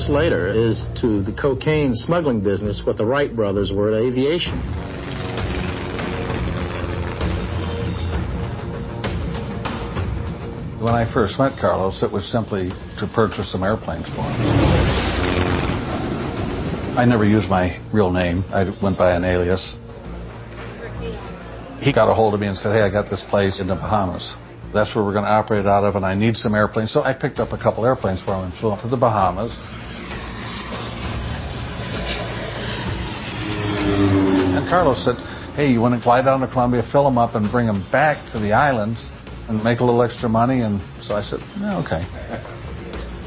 Carlos Lehder is to the cocaine smuggling business what the Wright brothers were to aviation. When I first met Carlos, it was simply to purchase some airplanes for him. I never used my real name. I went by an alias. He got a hold of me and said, hey, I got this place in the Bahamas. That's where we're going to operate out of, and I need some airplanes. So I picked up a couple airplanes for him and flew up to the Bahamas. Carlos said, hey, you want to fly down to Colombia, fill them up, and bring them back to the islands and make a little extra money? And so I said, yeah, okay.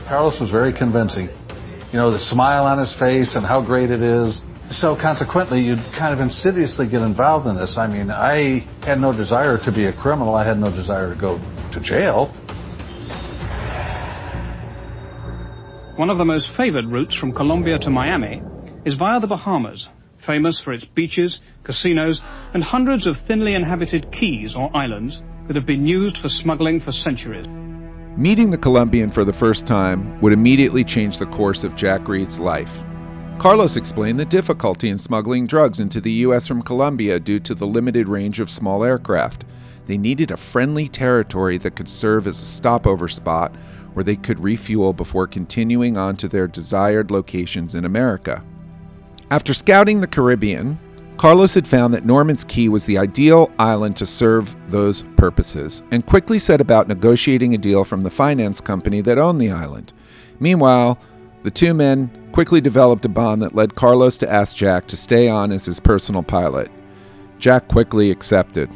Carlos was very convincing. You know, the smile on his face and how great it is. So consequently, you'd kind of insidiously get involved in this. I mean, I had no desire to be a criminal. I had no desire to go to jail. One of the most favored routes from Colombia to Miami is via the Bahamas, famous for its beaches, casinos, and hundreds of thinly inhabited keys or islands that have been used for smuggling for centuries. Meeting the Colombian for the first time would immediately change the course of Jack Reed's life. Carlos explained the difficulty in smuggling drugs into the U.S. from Colombia due to the limited range of small aircraft. They needed a friendly territory that could serve as a stopover spot where they could refuel before continuing on to their desired locations in America. After scouting the Caribbean, Carlos had found that Norman's Cay was the ideal island to serve those purposes and quickly set about negotiating a deal from the finance company that owned the island. Meanwhile, the two men quickly developed a bond that led Carlos to ask Jack to stay on as his personal pilot. Jack quickly accepted.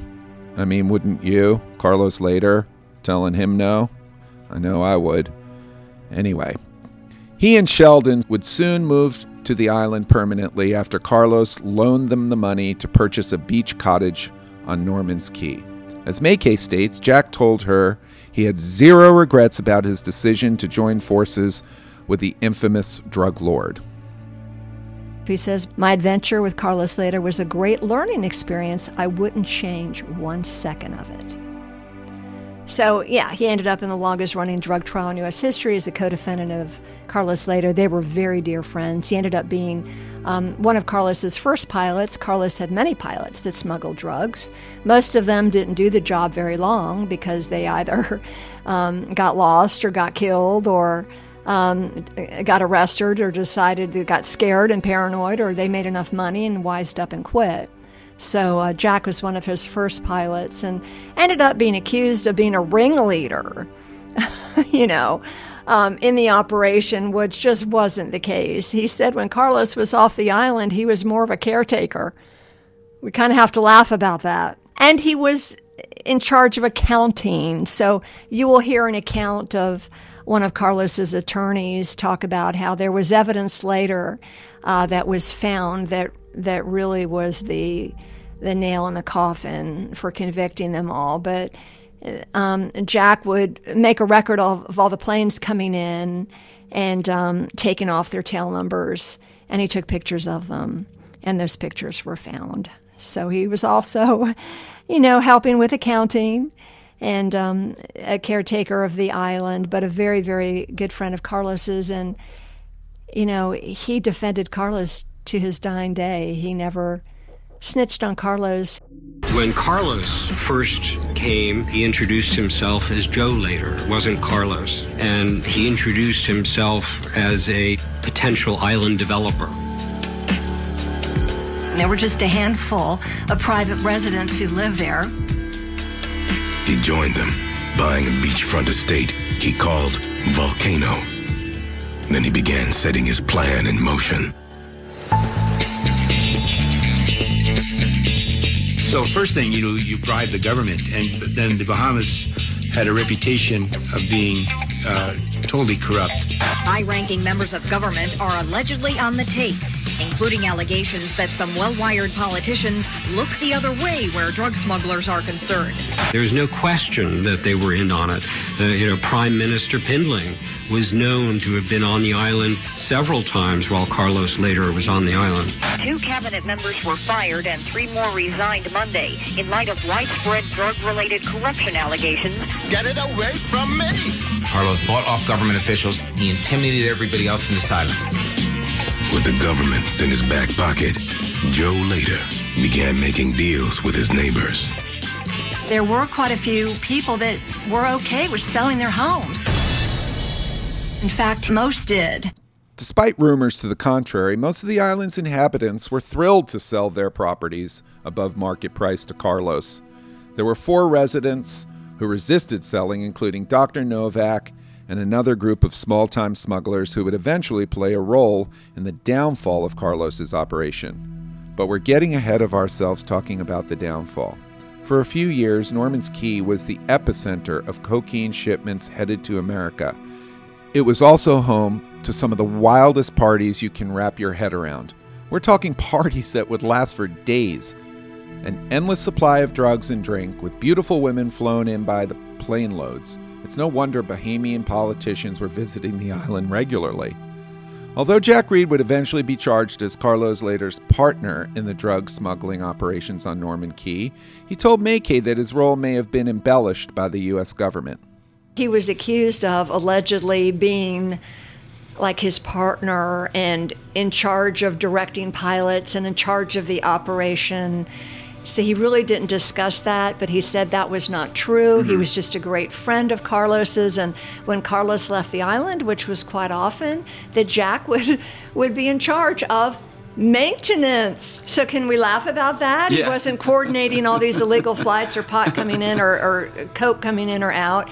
I mean, wouldn't you, Carlos Lehder, telling him no? I know I would. Anyway, he and Sheldon would soon move to the island permanently after Carlos loaned them the money to purchase a beach cottage on Norman's Cay. As MayCay states, Jack told her he had zero regrets about his decision to join forces with the infamous drug lord. He says, My adventure with Carlos Lehder was a great learning experience. I wouldn't change one second of it. So, yeah, he ended up in the longest running drug trial in U.S. history as a co defendant of Carlos Lehder. They were very dear friends. He ended up being um, one of Carlos's first pilots. Carlos had many pilots that smuggled drugs. Most of them didn't do the job very long because they either um, got lost or got killed or um, got arrested or decided they got scared and paranoid or they made enough money and wised up and quit. So uh, Jack was one of his first pilots and ended up being accused of being a ringleader, you know, um, in the operation, which just wasn't the case. He said when Carlos was off the island, he was more of a caretaker. We kind of have to laugh about that. And he was in charge of accounting. So you will hear an account of one of Carlos's attorneys talk about how there was evidence later uh, that was found that that really was the the nail in the coffin for convicting them all. But um, Jack would make a record of, of, all the planes coming in and um, taking off their tail numbers, and he took pictures of them, and those pictures were found. So he was also, you know, helping with accounting and um, a caretaker of the island, but a very, very good friend of Carlos's. And, you know, he defended Carlos to his dying day. He never snitched on Carlos. When Carlos first came, he introduced himself as Joe Lehder. it wasn't Carlos. And he introduced himself as a potential island developer. There were just a handful of private residents who lived there. He joined them, buying a beachfront estate he called Volcano. Then he began setting his plan in motion. So first thing, you know, you bribe the government, and then the Bahamas had a reputation of being uh, totally corrupt. High-ranking members of government are allegedly on the tape including allegations that some well-wired politicians look the other way where drug smugglers are concerned. There's no question that they were in on it. Uh, you know, Prime Minister Pindling was known to have been on the island several times while Carlos Lehder was on the island. Two cabinet members were fired and three more resigned Monday in light of widespread drug-related corruption allegations. Get it away from me! Carlos bought off government officials. He intimidated everybody else into silence. With the government in his back pocket, Joe Lehder began making deals with his neighbors. There were quite a few people that were okay with selling their homes. In fact, most did. Despite rumors to the contrary, most of the island's inhabitants were thrilled to sell their properties above market price to Carlos. There were four residents who resisted selling, including Dr. Novak and another group of small time smugglers who would eventually play a role in the downfall of Carlos's operation. But we're getting ahead of ourselves talking about the downfall. For a few years, Norman's Cay was the epicenter of cocaine shipments headed to America. It was also home to some of the wildest parties you can wrap your head around. We're talking parties that would last for days. An endless supply of drugs and drink, with beautiful women flown in by the plane loads. It's no wonder Bahamian politicians were visiting the island regularly. Although Jack Reed would eventually be charged as Carlos Lehder's partner in the drug smuggling operations on Norman Cay, he told MayCay that his role may have been embellished by the U.S. government. He was accused of allegedly being like his partner and in charge of directing pilots and in charge of the operation. So he really didn't discuss that, but he said that was not true. Mm-hmm. He was just a great friend of Carlos's, and when Carlos left the island, which was quite often, that Jack would would be in charge of maintenance. So can we laugh about that? Yeah. He wasn't coordinating all these illegal flights or pot coming in or, or coke coming in or out.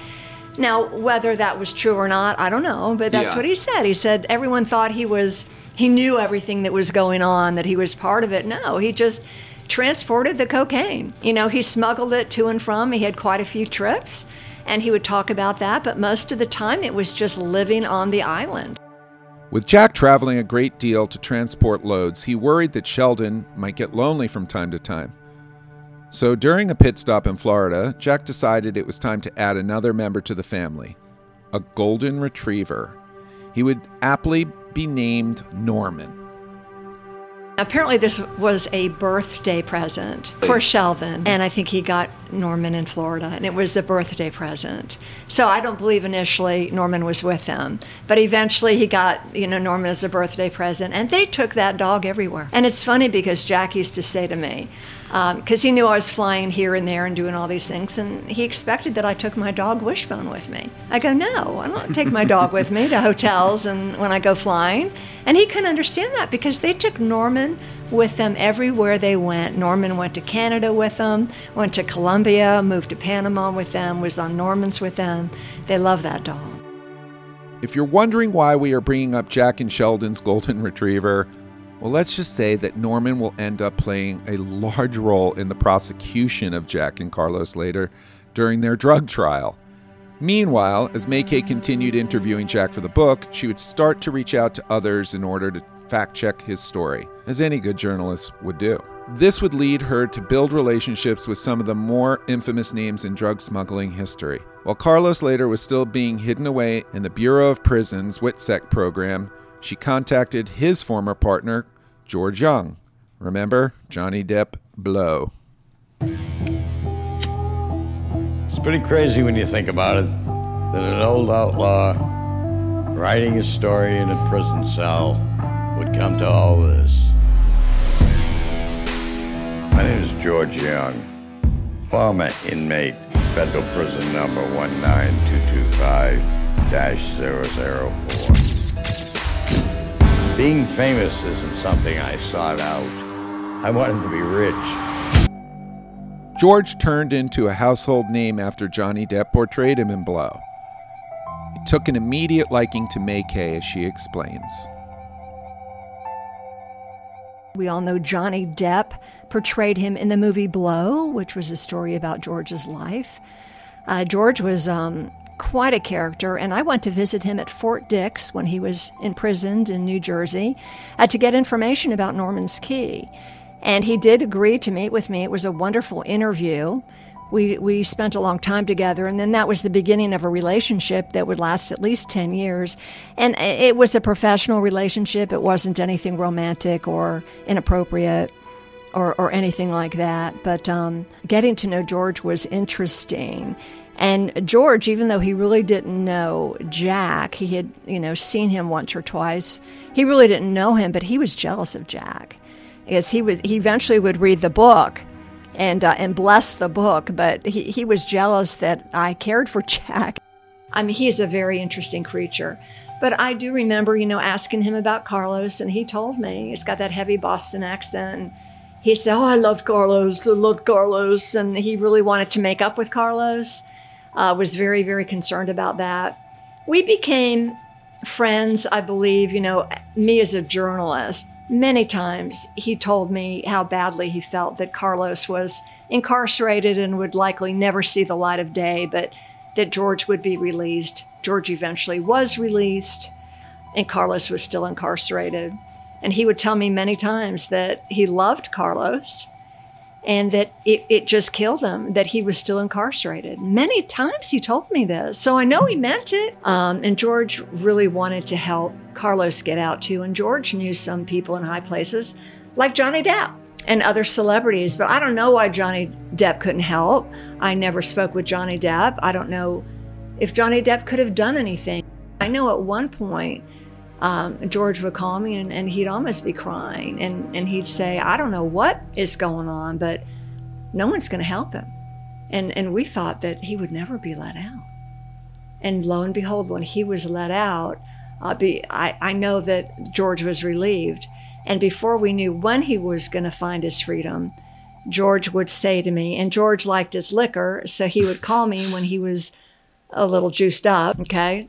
Now, whether that was true or not, I don't know, but that's yeah. what he said. He said everyone thought he was he knew everything that was going on, that he was part of it. No, he just transported the cocaine. You know, he smuggled it to and from. He had quite a few trips, and he would talk about that, but most of the time it was just living on the island. With Jack traveling a great deal to transport loads, he worried that Sheldon might get lonely from time to time. So during a pit stop in Florida, Jack decided it was time to add another member to the family a golden retriever. He would aptly be named Norman. Apparently, this was a birthday present for Sheldon, and I think he got Norman in Florida, and it was a birthday present. So I don't believe initially Norman was with him, but eventually he got you know Norman as a birthday present, and they took that dog everywhere. And it's funny because Jack used to say to me, because um, he knew I was flying here and there and doing all these things, and he expected that I took my dog Wishbone with me. I go, no, I don't take my dog with me to hotels and when I go flying. And he couldn't understand that because they took Norman with them everywhere they went. Norman went to Canada with them, went to Colombia, moved to Panama with them, was on Norman's with them. They love that dog. If you're wondering why we are bringing up Jack and Sheldon's Golden Retriever, well, let's just say that Norman will end up playing a large role in the prosecution of Jack and Carlos Lehder during their drug trial. Meanwhile, as MayCay continued interviewing Jack for the book, she would start to reach out to others in order to fact check his story, as any good journalist would do. This would lead her to build relationships with some of the more infamous names in drug smuggling history. While Carlos Lehder was still being hidden away in the Bureau of Prisons WITSEC program, she contacted his former partner, George Jung. Remember Johnny Depp Blow. It's pretty crazy when you think about it that an old outlaw writing his story in a prison cell would come to all this. My name is George Jung, former inmate, federal prison number 19225 004. Being famous isn't something I sought out. I wanted to be rich. George turned into a household name after Johnny Depp portrayed him in Blow. He took an immediate liking to MayCay, as she explains. We all know Johnny Depp portrayed him in the movie Blow, which was a story about George's life. Uh, George was um, quite a character, and I went to visit him at Fort Dix when he was imprisoned in New Jersey uh, to get information about Norman's Cay. And he did agree to meet with me. It was a wonderful interview. We, we spent a long time together, and then that was the beginning of a relationship that would last at least 10 years. And it was a professional relationship, it wasn't anything romantic or inappropriate. Or, or anything like that. But um, getting to know George was interesting And George, even though he really didn't know Jack, he had, you know, seen him once or twice. He really didn't know him, but he was jealous of Jack. Because he would he eventually would read the book and uh, and bless the book, but he, he was jealous that I cared for Jack. I mean, he's a very interesting creature. But I do remember, you know, asking him about Carlos, and he told me it's got that heavy Boston accent. He said, "Oh, I loved Carlos. I loved Carlos," and he really wanted to make up with Carlos. Uh, was very, very concerned about that. We became friends, I believe. You know, me as a journalist. Many times he told me how badly he felt that Carlos was incarcerated and would likely never see the light of day, but that George would be released. George eventually was released, and Carlos was still incarcerated. And he would tell me many times that he loved Carlos and that it, it just killed him that he was still incarcerated. Many times he told me this. So I know he meant it. Um, and George really wanted to help Carlos get out too. And George knew some people in high places like Johnny Depp and other celebrities. But I don't know why Johnny Depp couldn't help. I never spoke with Johnny Depp. I don't know if Johnny Depp could have done anything. I know at one point, um, George would call me and, and he'd almost be crying. And, and he'd say, I don't know what is going on, but no one's going to help him. And, and we thought that he would never be let out. And lo and behold, when he was let out, uh, be, I, I know that George was relieved. And before we knew when he was going to find his freedom, George would say to me, and George liked his liquor, so he would call me when he was a little juiced up, okay?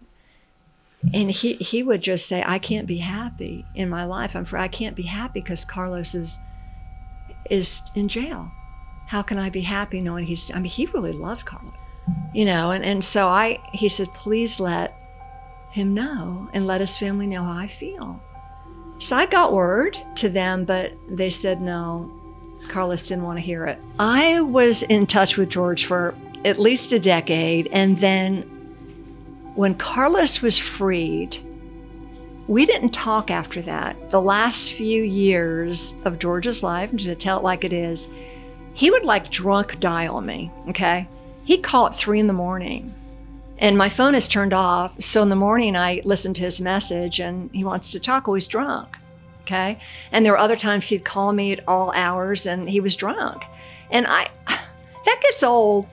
And he, he would just say, I can't be happy in my life. I'm afraid I can't be happy because Carlos is is in jail. How can I be happy knowing he's I mean, he really loved Carlos. You know, and, and so I he said, please let him know and let his family know how I feel. So I got word to them, but they said no. Carlos didn't want to hear it. I was in touch with George for at least a decade, and then when Carlos was freed, we didn't talk after that. The last few years of George's life, to tell it like it is, he would like drunk dial me, okay? He'd call at three in the morning and my phone is turned off. So in the morning, I listen to his message and he wants to talk. Oh, he's drunk. Okay. And there were other times he'd call me at all hours and he was drunk. And I, that gets old.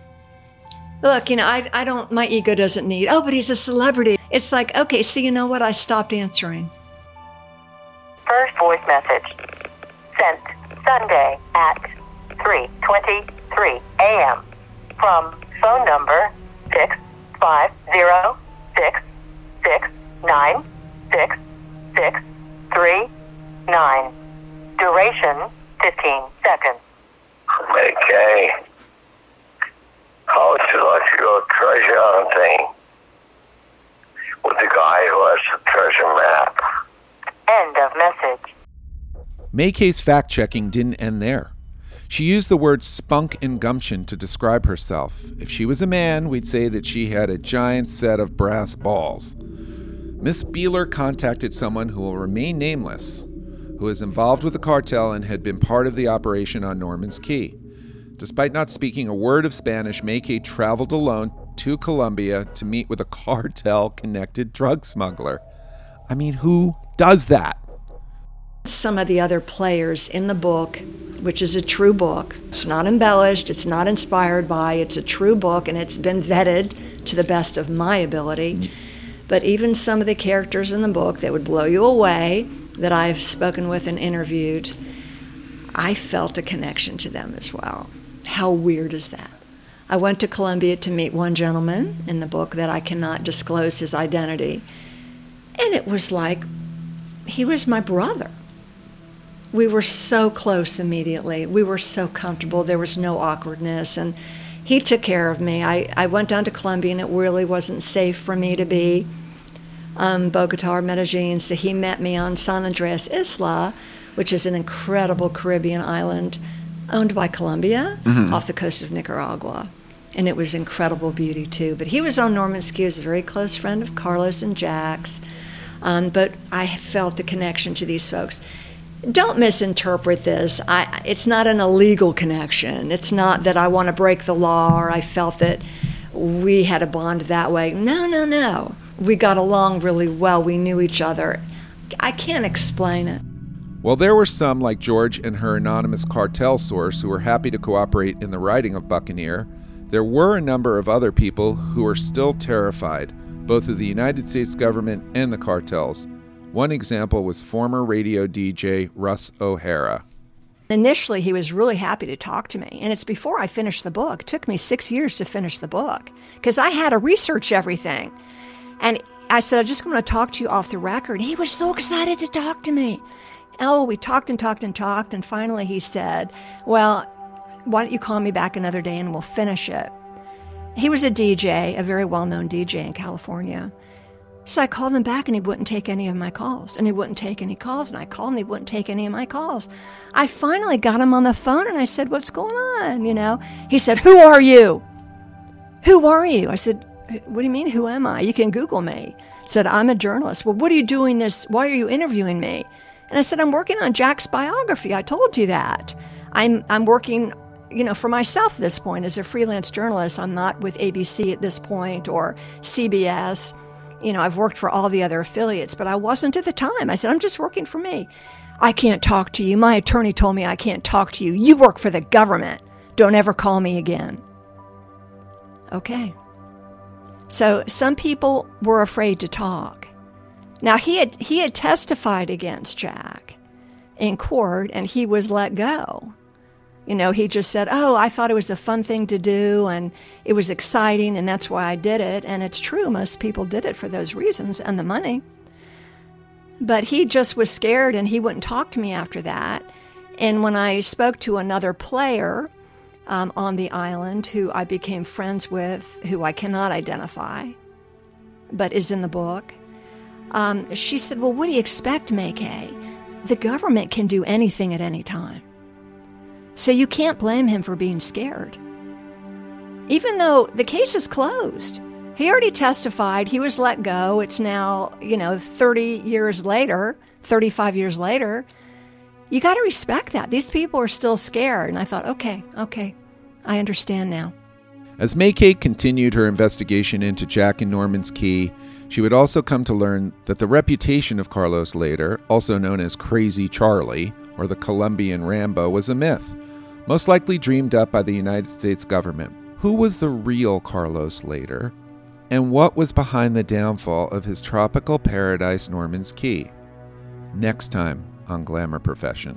Look, you know, I, I don't, my ego doesn't need, oh, but he's a celebrity. It's like, okay, so you know what? I stopped answering. First voice message sent Sunday at 3.23 a.m. from phone number 6 five zero six six nine six six three nine. Duration fifteen seconds. Okay. How would you like to go treasure hunting with the guy who has the treasure map? End of message. MayCay's fact checking didn't end there. She used the words spunk and gumption to describe herself. If she was a man, we'd say that she had a giant set of brass balls. Miss Beeler contacted someone who will remain nameless, who is involved with the cartel and had been part of the operation on Norman's Cay. Despite not speaking a word of Spanish, MayCay traveled alone to Colombia to meet with a cartel connected drug smuggler. I mean, who does that? Some of the other players in the book which is a true book. It's not embellished, it's not inspired by, it's a true book, and it's been vetted to the best of my ability. But even some of the characters in the book that would blow you away, that I've spoken with and interviewed, I felt a connection to them as well. How weird is that? I went to Colombia to meet one gentleman in the book that I cannot disclose his identity. And it was like he was my brother we were so close immediately. We were so comfortable. There was no awkwardness. And he took care of me. I, I went down to Colombia and it really wasn't safe for me to be um, Bogota or Medellin. So he met me on San Andreas Isla, which is an incredible Caribbean island owned by Colombia mm-hmm. off the coast of Nicaragua. And it was incredible beauty too. But he was on Norman's Cay, was a very close friend of Carlos and Jack's. Um, but I felt the connection to these folks don't misinterpret this. I, it's not an illegal connection. It's not that I want to break the law or I felt that we had a bond that way. No, no, no. We got along really well. We knew each other. I can't explain it. While there were some, like George and her anonymous cartel source, who were happy to cooperate in the writing of Buccaneer, there were a number of other people who were still terrified, both of the United States government and the cartels. One example was former radio DJ Russ O'Hara. Initially, he was really happy to talk to me. And it's before I finished the book. It took me six years to finish the book because I had to research everything. And I said, I just want to talk to you off the record. He was so excited to talk to me. Oh, we talked and talked and talked. And finally, he said, Well, why don't you call me back another day and we'll finish it? He was a DJ, a very well known DJ in California. So I called him back and he wouldn't take any of my calls. And he wouldn't take any calls. And I called him, he wouldn't take any of my calls. I finally got him on the phone and I said, What's going on? You know? He said, Who are you? Who are you? I said, What do you mean, who am I? You can Google me. Said, I'm a journalist. Well, what are you doing this? Why are you interviewing me? And I said, I'm working on Jack's biography. I told you that. I'm I'm working you know, for myself at this point as a freelance journalist, I'm not with ABC at this point or CBS you know, I've worked for all the other affiliates, but I wasn't at the time. I said, I'm just working for me. I can't talk to you. My attorney told me I can't talk to you. You work for the government. Don't ever call me again. Okay. So some people were afraid to talk. Now he had he had testified against Jack in court and he was let go. You know, he just said, Oh, I thought it was a fun thing to do and it was exciting and that's why I did it. And it's true, most people did it for those reasons and the money. But he just was scared and he wouldn't talk to me after that. And when I spoke to another player um, on the island who I became friends with, who I cannot identify, but is in the book, um, she said, Well, what do you expect, MayCay? The government can do anything at any time. So you can't blame him for being scared. Even though the case is closed, he already testified, he was let go. It's now, you know, 30 years later, 35 years later. You got to respect that. These people are still scared. And I thought, okay, okay, I understand now. As MayCay continued her investigation into Jack and Norman's Cay, she would also come to learn that the reputation of Carlos Lehder, also known as Crazy Charlie or the Colombian Rambo, was a myth most likely dreamed up by the United States government. Who was the real Carlos Lehder? And what was behind the downfall of his tropical paradise, Norman's Cay? Next time on Glamour Profession.